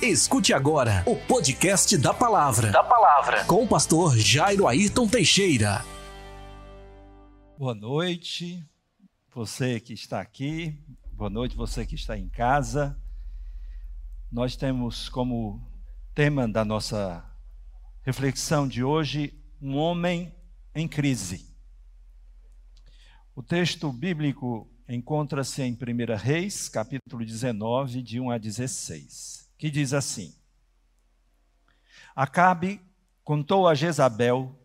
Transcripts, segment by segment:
Escute agora o podcast da palavra. Da palavra. Com o pastor Jairo Ayrton Teixeira. Boa noite, você que está aqui. Boa noite, você que está em casa. Nós temos como tema da nossa reflexão de hoje um homem em crise. O texto bíblico encontra-se em 1 Reis, capítulo 19, de 1 a 16, que diz assim: Acabe contou a Jezabel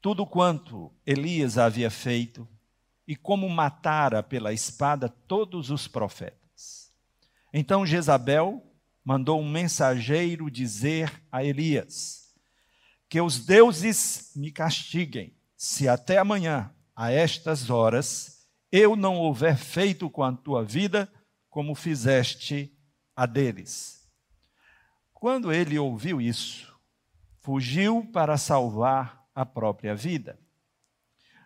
tudo quanto Elias havia feito e como matara pela espada todos os profetas. Então Jezabel mandou um mensageiro dizer a Elias: Que os deuses me castiguem, se até amanhã, a estas horas, eu não houver feito com a tua vida como fizeste a deles. Quando ele ouviu isso, fugiu para salvar a própria vida.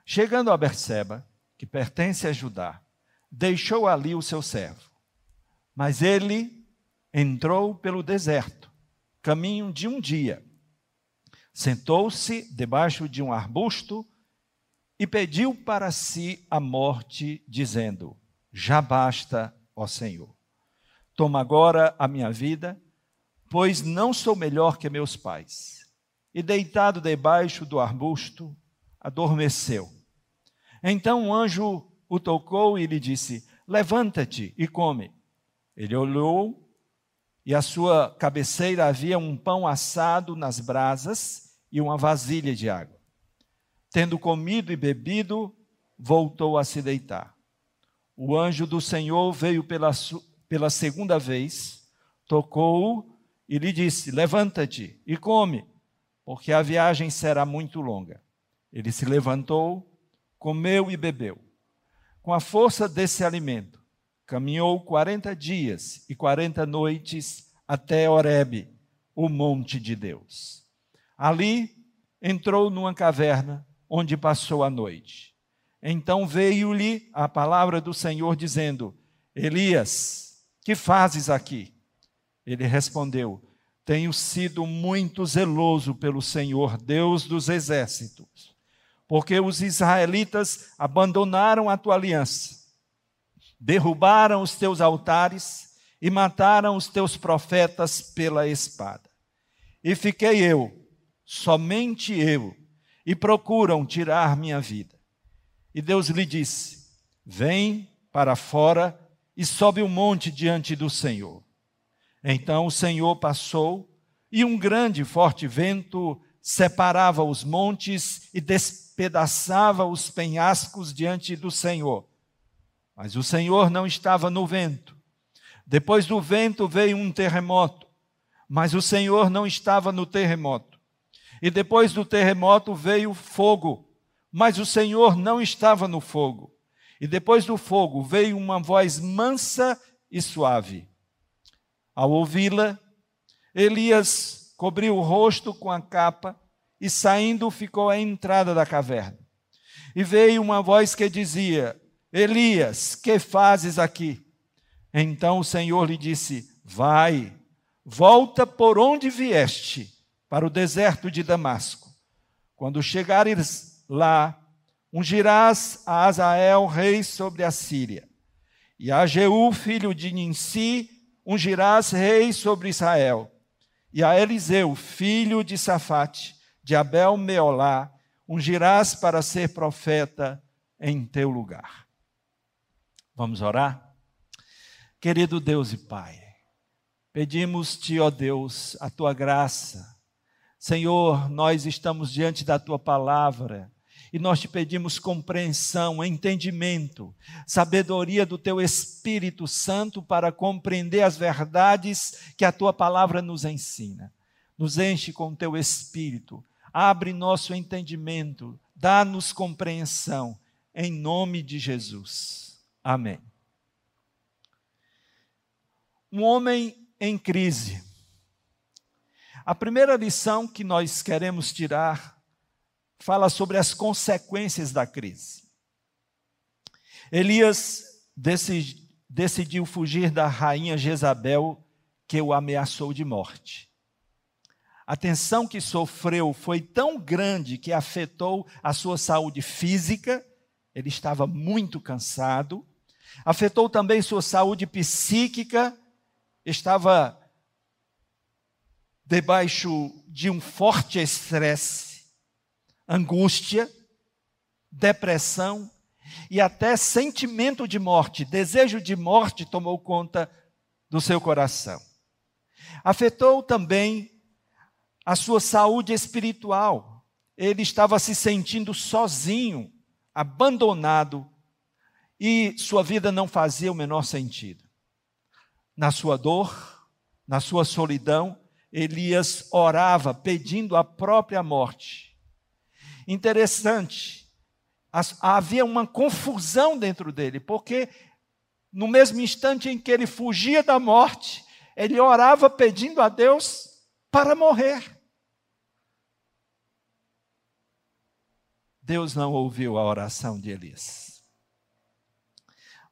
Chegando a Berseba, que pertence a Judá, deixou ali o seu servo. Mas ele entrou pelo deserto, caminho de um dia. Sentou-se debaixo de um arbusto e pediu para si a morte, dizendo: Já basta, ó Senhor. Toma agora a minha vida, pois não sou melhor que meus pais. E deitado debaixo do arbusto, adormeceu. Então o um anjo o tocou e lhe disse: Levanta-te e come. Ele olhou e à sua cabeceira havia um pão assado nas brasas e uma vasilha de água. Tendo comido e bebido, voltou a se deitar. O anjo do Senhor veio pela, pela segunda vez, tocou-o e lhe disse: Levanta-te e come, porque a viagem será muito longa. Ele se levantou, comeu e bebeu. Com a força desse alimento, caminhou quarenta dias e quarenta noites até Horebe, o monte de Deus. Ali entrou numa caverna onde passou a noite. Então veio-lhe a palavra do Senhor dizendo: Elias, que fazes aqui? Ele respondeu: Tenho sido muito zeloso pelo Senhor, Deus dos exércitos, porque os israelitas abandonaram a tua aliança, derrubaram os teus altares e mataram os teus profetas pela espada. E fiquei eu, somente eu, e procuram tirar minha vida. E Deus lhe disse: Vem para fora e sobe o um monte diante do Senhor. Então o Senhor passou, e um grande e forte vento separava os montes e despedaçava os penhascos diante do Senhor. Mas o Senhor não estava no vento. Depois do vento veio um terremoto, mas o Senhor não estava no terremoto. E depois do terremoto veio fogo, mas o Senhor não estava no fogo. E depois do fogo veio uma voz mansa e suave. Ao ouvi-la, Elias cobriu o rosto com a capa e saindo ficou à entrada da caverna. E veio uma voz que dizia: Elias, que fazes aqui? Então o Senhor lhe disse: Vai, volta por onde vieste para o deserto de Damasco. Quando chegares lá, ungirás a Azael, rei sobre a Síria, e a Jeú, filho de Ninsi, ungirás rei sobre Israel, e a Eliseu, filho de Safate, de Abel Meolá, ungirás para ser profeta em teu lugar. Vamos orar? Querido Deus e Pai, pedimos-te, ó Deus, a tua graça, Senhor, nós estamos diante da tua palavra e nós te pedimos compreensão, entendimento, sabedoria do teu Espírito Santo para compreender as verdades que a tua palavra nos ensina. Nos enche com o teu Espírito, abre nosso entendimento, dá-nos compreensão, em nome de Jesus. Amém. Um homem em crise a primeira lição que nós queremos tirar fala sobre as consequências da crise. Elias decidiu fugir da rainha Jezabel, que o ameaçou de morte. A tensão que sofreu foi tão grande que afetou a sua saúde física, ele estava muito cansado, afetou também sua saúde psíquica, estava debaixo de um forte estresse, angústia, depressão e até sentimento de morte, desejo de morte tomou conta do seu coração. Afetou também a sua saúde espiritual. Ele estava se sentindo sozinho, abandonado, e sua vida não fazia o menor sentido. Na sua dor, na sua solidão, Elias orava pedindo a própria morte. Interessante, havia uma confusão dentro dele, porque no mesmo instante em que ele fugia da morte, ele orava pedindo a Deus para morrer. Deus não ouviu a oração de Elias.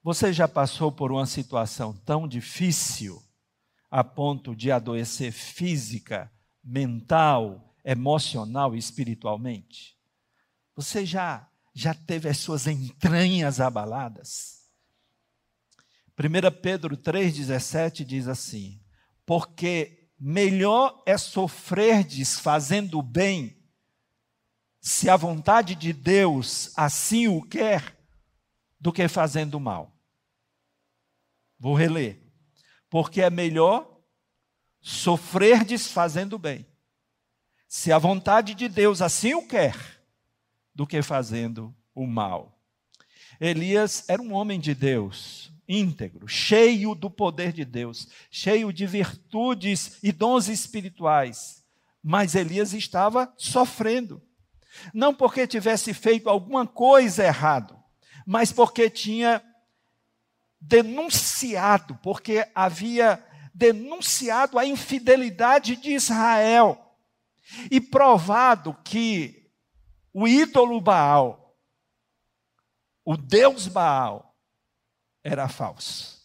Você já passou por uma situação tão difícil a ponto de adoecer física, mental, emocional e espiritualmente? Você já já teve as suas entranhas abaladas? 1 Pedro 3,17 diz assim: Porque melhor é sofrerdes fazendo o bem, se a vontade de Deus assim o quer, do que fazendo o mal. Vou reler porque é melhor sofrer desfazendo bem, se a vontade de Deus assim o quer, do que fazendo o mal. Elias era um homem de Deus, íntegro, cheio do poder de Deus, cheio de virtudes e dons espirituais, mas Elias estava sofrendo. Não porque tivesse feito alguma coisa errado, mas porque tinha denunciado, porque havia denunciado a infidelidade de Israel e provado que o ídolo Baal, o Deus Baal, era falso.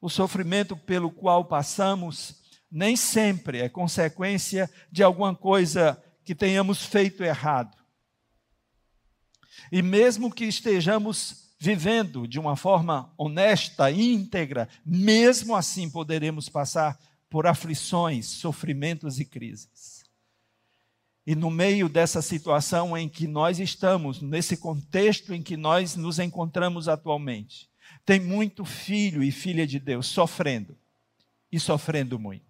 O sofrimento pelo qual passamos nem sempre é consequência de alguma coisa que tenhamos feito errado. E mesmo que estejamos vivendo de uma forma honesta, íntegra, mesmo assim poderemos passar por aflições, sofrimentos e crises. E no meio dessa situação em que nós estamos, nesse contexto em que nós nos encontramos atualmente, tem muito filho e filha de Deus sofrendo, e sofrendo muito.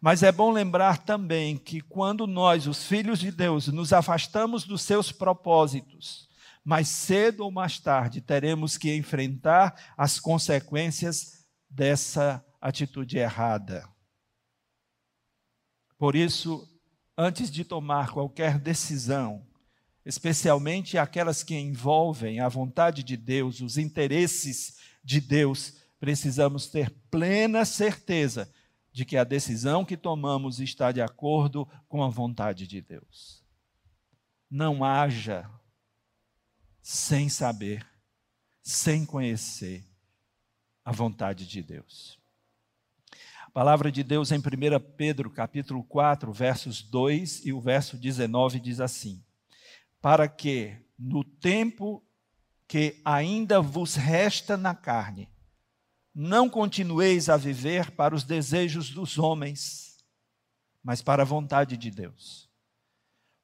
Mas é bom lembrar também que quando nós, os filhos de Deus, nos afastamos dos seus propósitos, mais cedo ou mais tarde teremos que enfrentar as consequências dessa atitude errada. Por isso, antes de tomar qualquer decisão, especialmente aquelas que envolvem a vontade de Deus, os interesses de Deus, precisamos ter plena certeza de que a decisão que tomamos está de acordo com a vontade de Deus. Não haja sem saber, sem conhecer a vontade de Deus. A palavra de Deus em 1 Pedro, capítulo 4, versos 2 e o verso 19 diz assim: Para que no tempo que ainda vos resta na carne, não continueis a viver para os desejos dos homens, mas para a vontade de Deus.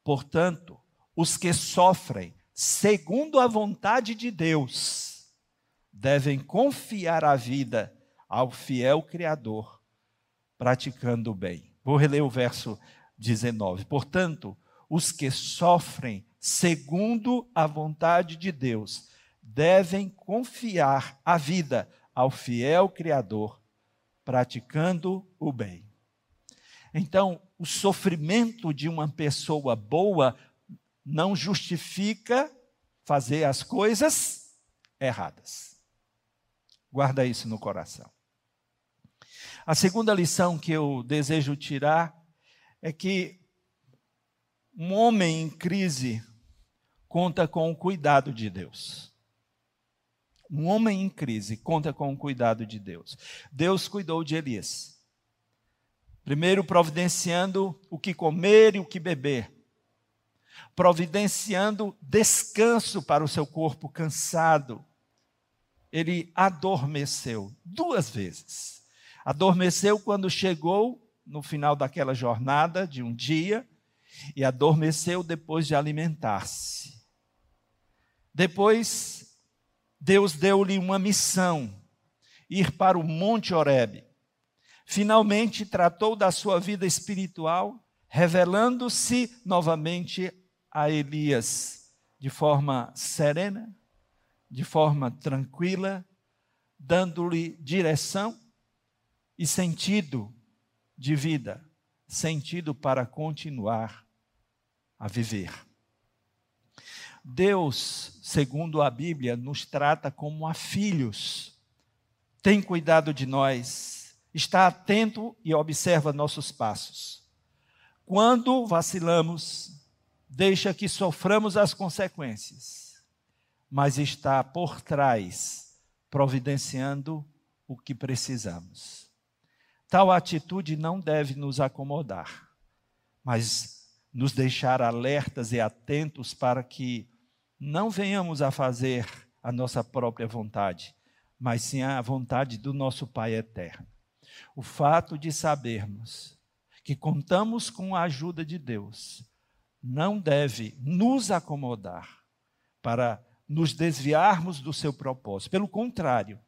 Portanto, os que sofrem segundo a vontade de Deus, devem confiar a vida ao fiel Criador, praticando o bem. Vou reler o verso 19. Portanto, os que sofrem segundo a vontade de Deus devem confiar a vida ao fiel Criador, praticando o bem. Então, o sofrimento de uma pessoa boa não justifica fazer as coisas erradas. Guarda isso no coração. A segunda lição que eu desejo tirar é que um homem em crise conta com o cuidado de Deus. Um homem em crise conta com o cuidado de Deus. Deus cuidou de Elias. Primeiro, providenciando o que comer e o que beber. Providenciando descanso para o seu corpo cansado. Ele adormeceu duas vezes. Adormeceu quando chegou no final daquela jornada de um dia e adormeceu depois de alimentar-se. Depois, Deus deu-lhe uma missão: ir para o Monte Horebe. Finalmente, tratou da sua vida espiritual, revelando-se novamente a Elias de forma serena, de forma tranquila, dando-lhe direção e sentido de vida, sentido para continuar a viver. Deus, segundo a Bíblia, nos trata como a filhos, tem cuidado de nós, está atento e observa nossos passos. Quando vacilamos, deixa que soframos as consequências, mas está por trás, providenciando o que precisamos. Tal atitude não deve nos acomodar, mas nos deixar alertas e atentos para que não venhamos a fazer a nossa própria vontade, mas sim a vontade do nosso Pai eterno. O fato de sabermos que contamos com a ajuda de Deus não deve nos acomodar para nos desviarmos do seu propósito. Pelo contrário,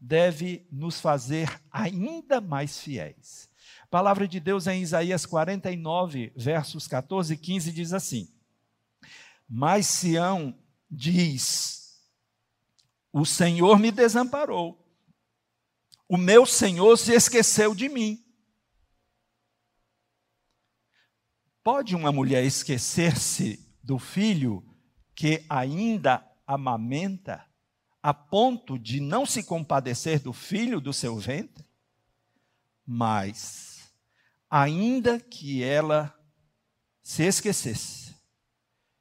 deve nos fazer ainda mais fiéis. Palavra de Deus em Isaías 49, versos 14 e 15 diz assim: Mas Sião diz: O Senhor me desamparou, o meu Senhor se esqueceu de mim. Pode uma mulher esquecer-se do filho que ainda amamenta? A ponto de não se compadecer do filho do seu ventre? Mas, ainda que ela se esquecesse,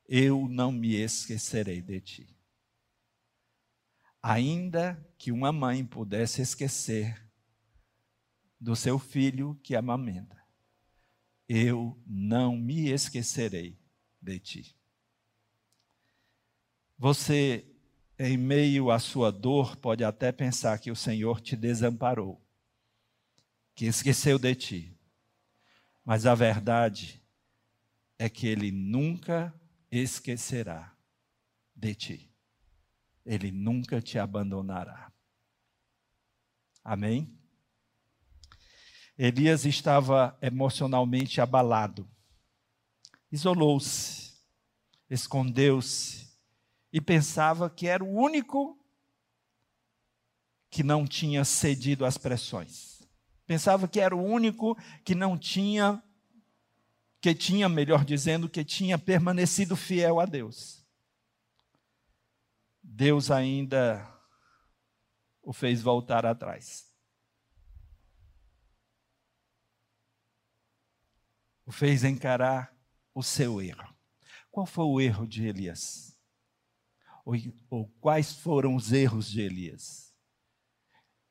eu não me esquecerei de ti. Ainda que uma mãe pudesse esquecer do seu filho que amamenta, eu não me esquecerei de ti. Você em meio à sua dor, pode até pensar que o Senhor te desamparou, que esqueceu de ti. Mas a verdade é que Ele nunca esquecerá de ti. Ele nunca te abandonará. Amém? Elias estava emocionalmente abalado, isolou-se, escondeu-se, e pensava que era o único que não tinha cedido às pressões. Pensava que era o único que não tinha, que tinha, melhor dizendo, que tinha permanecido fiel a Deus. Deus ainda o fez voltar atrás. O fez encarar o seu erro. Qual foi o erro de Elias? Ou, ou quais foram os erros de Elias?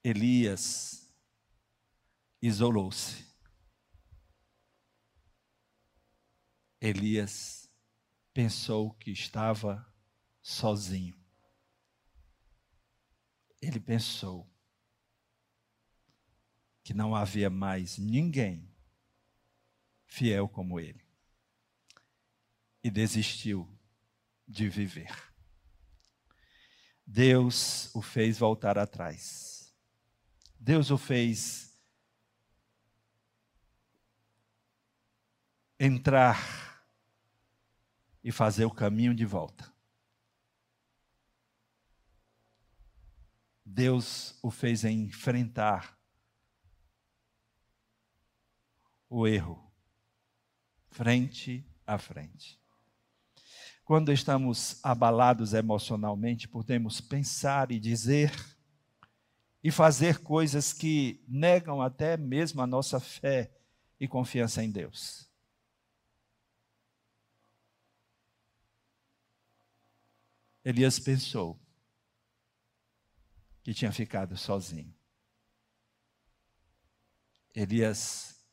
Elias isolou-se. Elias pensou que estava sozinho. Ele pensou que não havia mais ninguém fiel como ele. E desistiu de viver. Deus o fez voltar atrás. Deus o fez entrar e fazer o caminho de volta. Deus o fez enfrentar o erro, frente a frente. Quando estamos abalados emocionalmente, podemos pensar e dizer e fazer coisas que negam até mesmo a nossa fé e confiança em Deus. Elias pensou que tinha ficado sozinho. Elias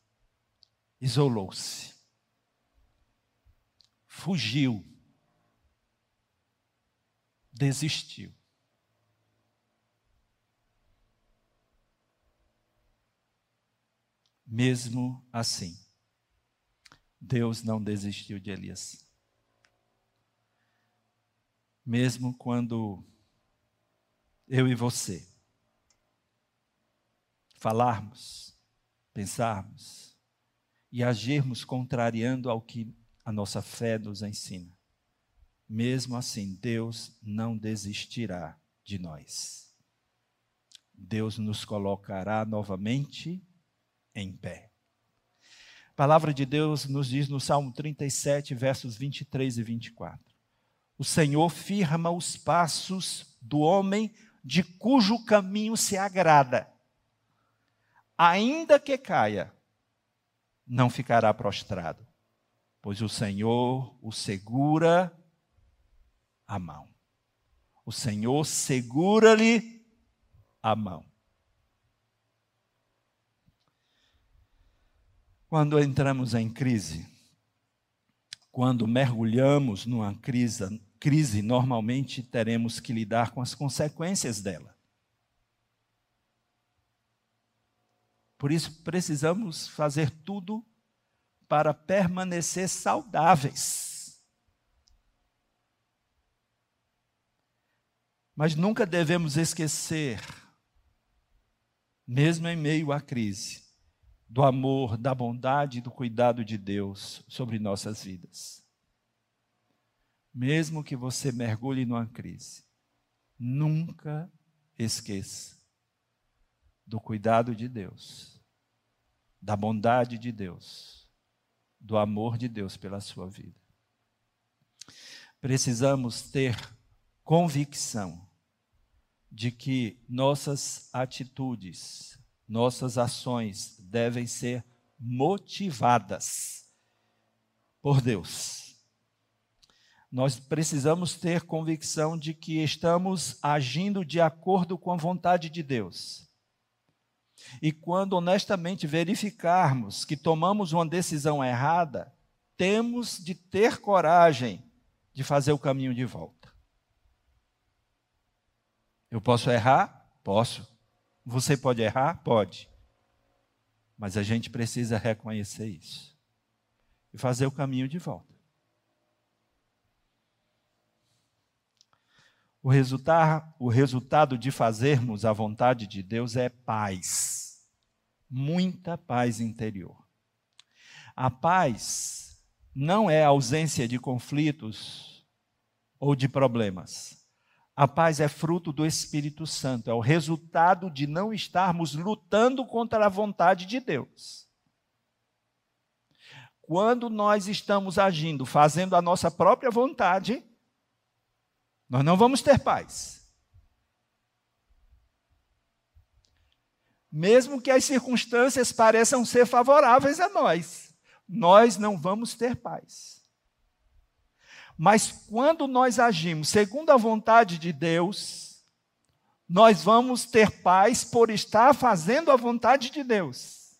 isolou-se, fugiu, desistiu. Mesmo assim, Deus não desistiu de Elias. Mesmo quando eu e você falarmos, pensarmos e agirmos contrariando ao que a nossa fé nos ensina, mesmo assim, Deus não desistirá de nós. Deus nos colocará novamente em pé. A palavra de Deus nos diz no Salmo 37, versos 23 e 24: O Senhor firma os passos do homem de cujo caminho se agrada. Ainda que caia, não ficará prostrado, pois o Senhor o segura a mão. O Senhor segura-lhe a mão. Quando entramos em crise, quando mergulhamos numa crise, crise, normalmente teremos que lidar com as consequências dela. Por isso, precisamos fazer tudo para permanecer saudáveis. Mas nunca devemos esquecer, mesmo em meio à crise, do amor, da bondade e do cuidado de Deus sobre nossas vidas. Mesmo que você mergulhe numa crise, nunca esqueça do cuidado de Deus, da bondade de Deus, do amor de Deus pela sua vida. Precisamos ter convicção de que nossas atitudes, nossas ações devem ser motivadas por Deus. Nós precisamos ter convicção de que estamos agindo de acordo com a vontade de Deus. E quando honestamente verificarmos que tomamos uma decisão errada, temos de ter coragem de fazer o caminho de volta. Eu posso errar? Posso. Você pode errar? Pode. Mas a gente precisa reconhecer isso e fazer o caminho de volta. O resultado, o resultado de fazermos a vontade de Deus é paz, muita paz interior. A paz não é ausência de conflitos ou de problemas. A paz é fruto do Espírito Santo, é o resultado de não estarmos lutando contra a vontade de Deus. Quando nós estamos agindo, fazendo a nossa própria vontade, nós não vamos ter paz. Mesmo que as circunstâncias pareçam ser favoráveis a nós, nós não vamos ter paz. Mas quando nós agimos segundo a vontade de Deus, nós vamos ter paz por estar fazendo a vontade de Deus.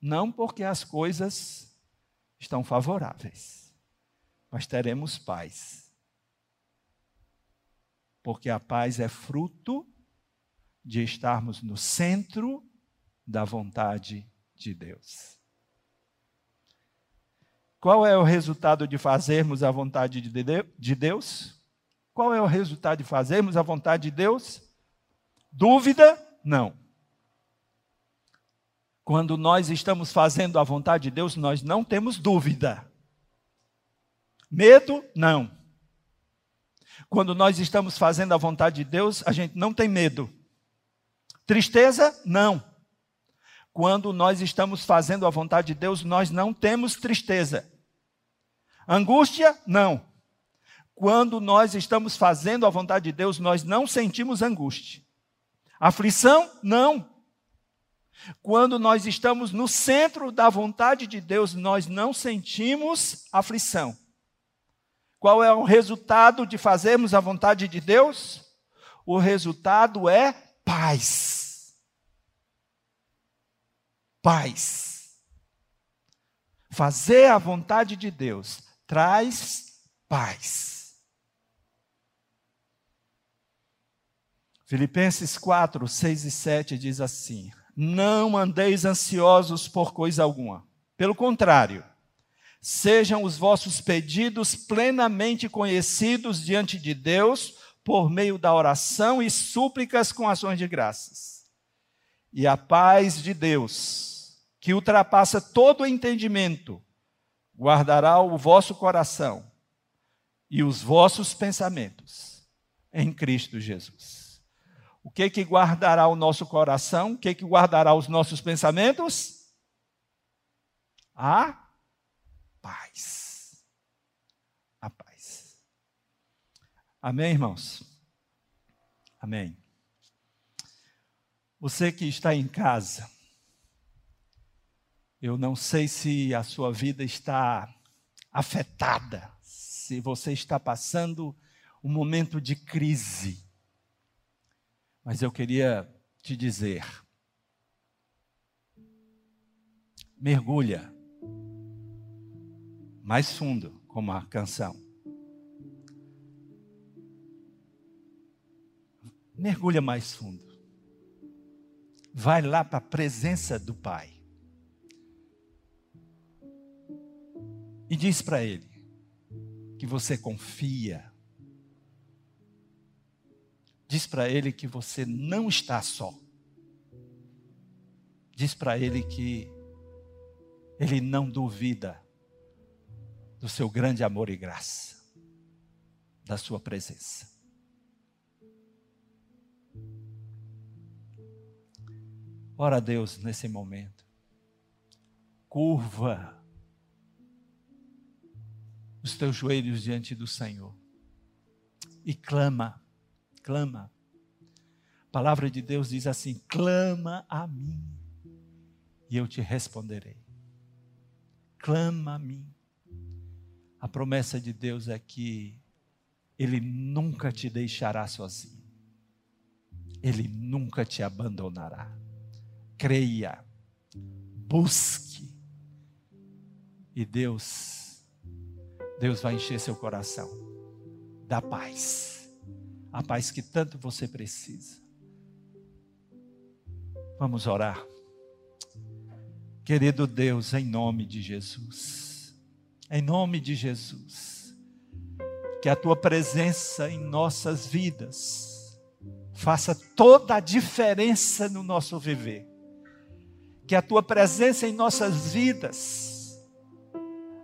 Não porque as coisas estão favoráveis, mas teremos paz. Porque a paz é fruto de estarmos no centro da vontade de Deus. Qual é o resultado de fazermos a vontade de Deus? Qual é o resultado de fazermos a vontade de Deus? Dúvida? Não. Quando nós estamos fazendo a vontade de Deus, nós não temos dúvida. Medo? Não. Quando nós estamos fazendo a vontade de Deus, a gente não tem medo. Tristeza? Não. Quando nós estamos fazendo a vontade de Deus, nós não temos tristeza. Angústia? Não. Quando nós estamos fazendo a vontade de Deus, nós não sentimos angústia. Aflição? Não. Quando nós estamos no centro da vontade de Deus, nós não sentimos aflição. Qual é o resultado de fazermos a vontade de Deus? o resultado é paz. Paz. Fazer a vontade de Deus traz paz. Filipenses 4, 6 e 7 diz assim: Não andeis ansiosos por coisa alguma. Pelo contrário, sejam os vossos pedidos plenamente conhecidos diante de Deus por meio da oração e súplicas com ações de graças. E a paz de Deus, que ultrapassa todo o entendimento, guardará o vosso coração e os vossos pensamentos em Cristo Jesus. O que que guardará o nosso coração? O que que guardará os nossos pensamentos? A paz. A paz. Amém, irmãos? Amém. Você que está em casa, eu não sei se a sua vida está afetada, se você está passando um momento de crise. Mas eu queria te dizer: mergulha mais fundo, como a canção. Mergulha mais fundo. Vai lá para a presença do Pai. E diz para Ele que você confia. Diz para Ele que você não está só. Diz para Ele que Ele não duvida do seu grande amor e graça, da sua presença. Ora a Deus nesse momento. Curva os teus joelhos diante do Senhor e clama, clama. A palavra de Deus diz assim: clama a mim e eu te responderei. Clama a mim a promessa de Deus é que Ele nunca te deixará sozinho. Ele nunca te abandonará. Creia, busque. E Deus, Deus vai encher seu coração da paz. A paz que tanto você precisa. Vamos orar. Querido Deus, em nome de Jesus. Em nome de Jesus. Que a tua presença em nossas vidas faça toda a diferença no nosso viver. Que a tua presença em nossas vidas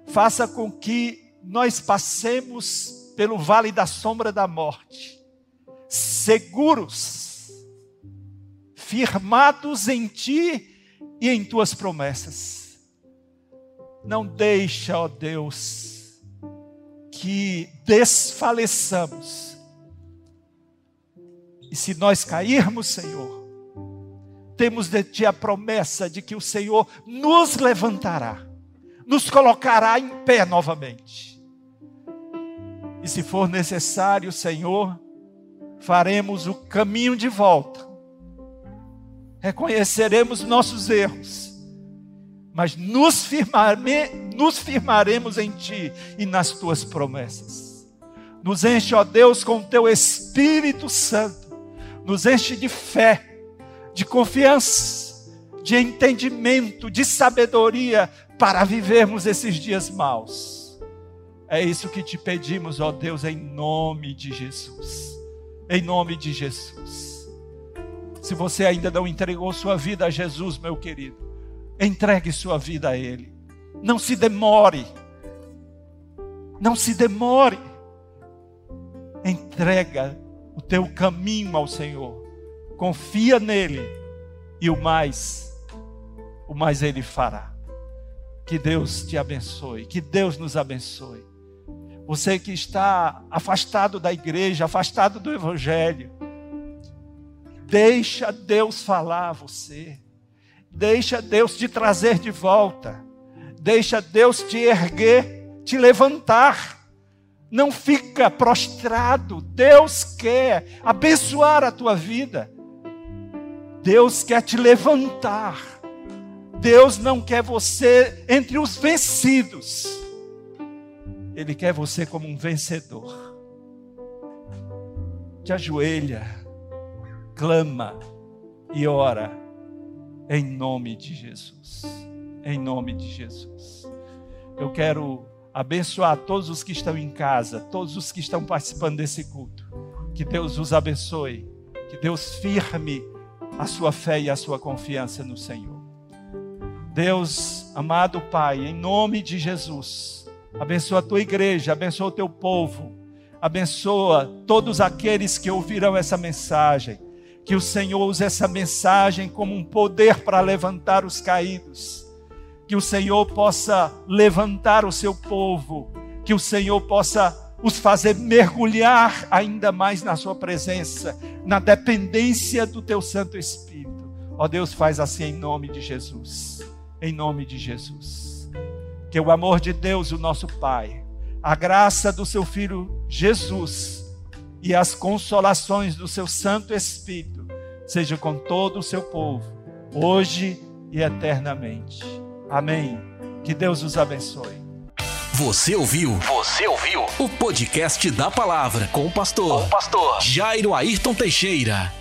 faça com que nós passemos pelo vale da sombra da morte, seguros, firmados em ti e em tuas promessas. Não deixa, ó Deus, que desfaleçamos. E se nós cairmos, Senhor, temos de Ti a promessa de que o Senhor nos levantará, nos colocará em pé novamente. E se for necessário, Senhor, faremos o caminho de volta, reconheceremos nossos erros mas nos, firmare, nos firmaremos em Ti e nas Tuas promessas. Nos enche, ó Deus, com o Teu Espírito Santo, nos enche de fé, de confiança, de entendimento, de sabedoria para vivermos esses dias maus. É isso que te pedimos, ó Deus, em nome de Jesus. Em nome de Jesus. Se você ainda não entregou sua vida a Jesus, meu querido, Entregue sua vida a Ele. Não se demore. Não se demore. Entrega o teu caminho ao Senhor. Confia nele e o mais, o mais Ele fará. Que Deus te abençoe. Que Deus nos abençoe. Você que está afastado da igreja, afastado do Evangelho, deixa Deus falar a você. Deixa Deus te trazer de volta. Deixa Deus te erguer, te levantar. Não fica prostrado. Deus quer abençoar a tua vida. Deus quer te levantar. Deus não quer você entre os vencidos. Ele quer você como um vencedor. Te ajoelha, clama e ora em nome de Jesus. Em nome de Jesus. Eu quero abençoar todos os que estão em casa, todos os que estão participando desse culto. Que Deus os abençoe, que Deus firme a sua fé e a sua confiança no Senhor. Deus, amado Pai, em nome de Jesus, abençoa a tua igreja, abençoa o teu povo, abençoa todos aqueles que ouvirão essa mensagem. Que o Senhor use essa mensagem como um poder para levantar os caídos que o Senhor possa levantar o seu povo, que o Senhor possa os fazer mergulhar ainda mais na Sua presença, na dependência do Teu Santo Espírito. Ó Deus, faz assim em nome de Jesus, em nome de Jesus. Que o amor de Deus, o nosso Pai, a graça do Seu Filho Jesus e as consolações do Seu Santo Espírito sejam com todo o Seu povo, hoje e eternamente. Amém. Que Deus os abençoe. Você ouviu? Você ouviu? O podcast da palavra com o pastor, com o pastor Jairo Ayrton Teixeira.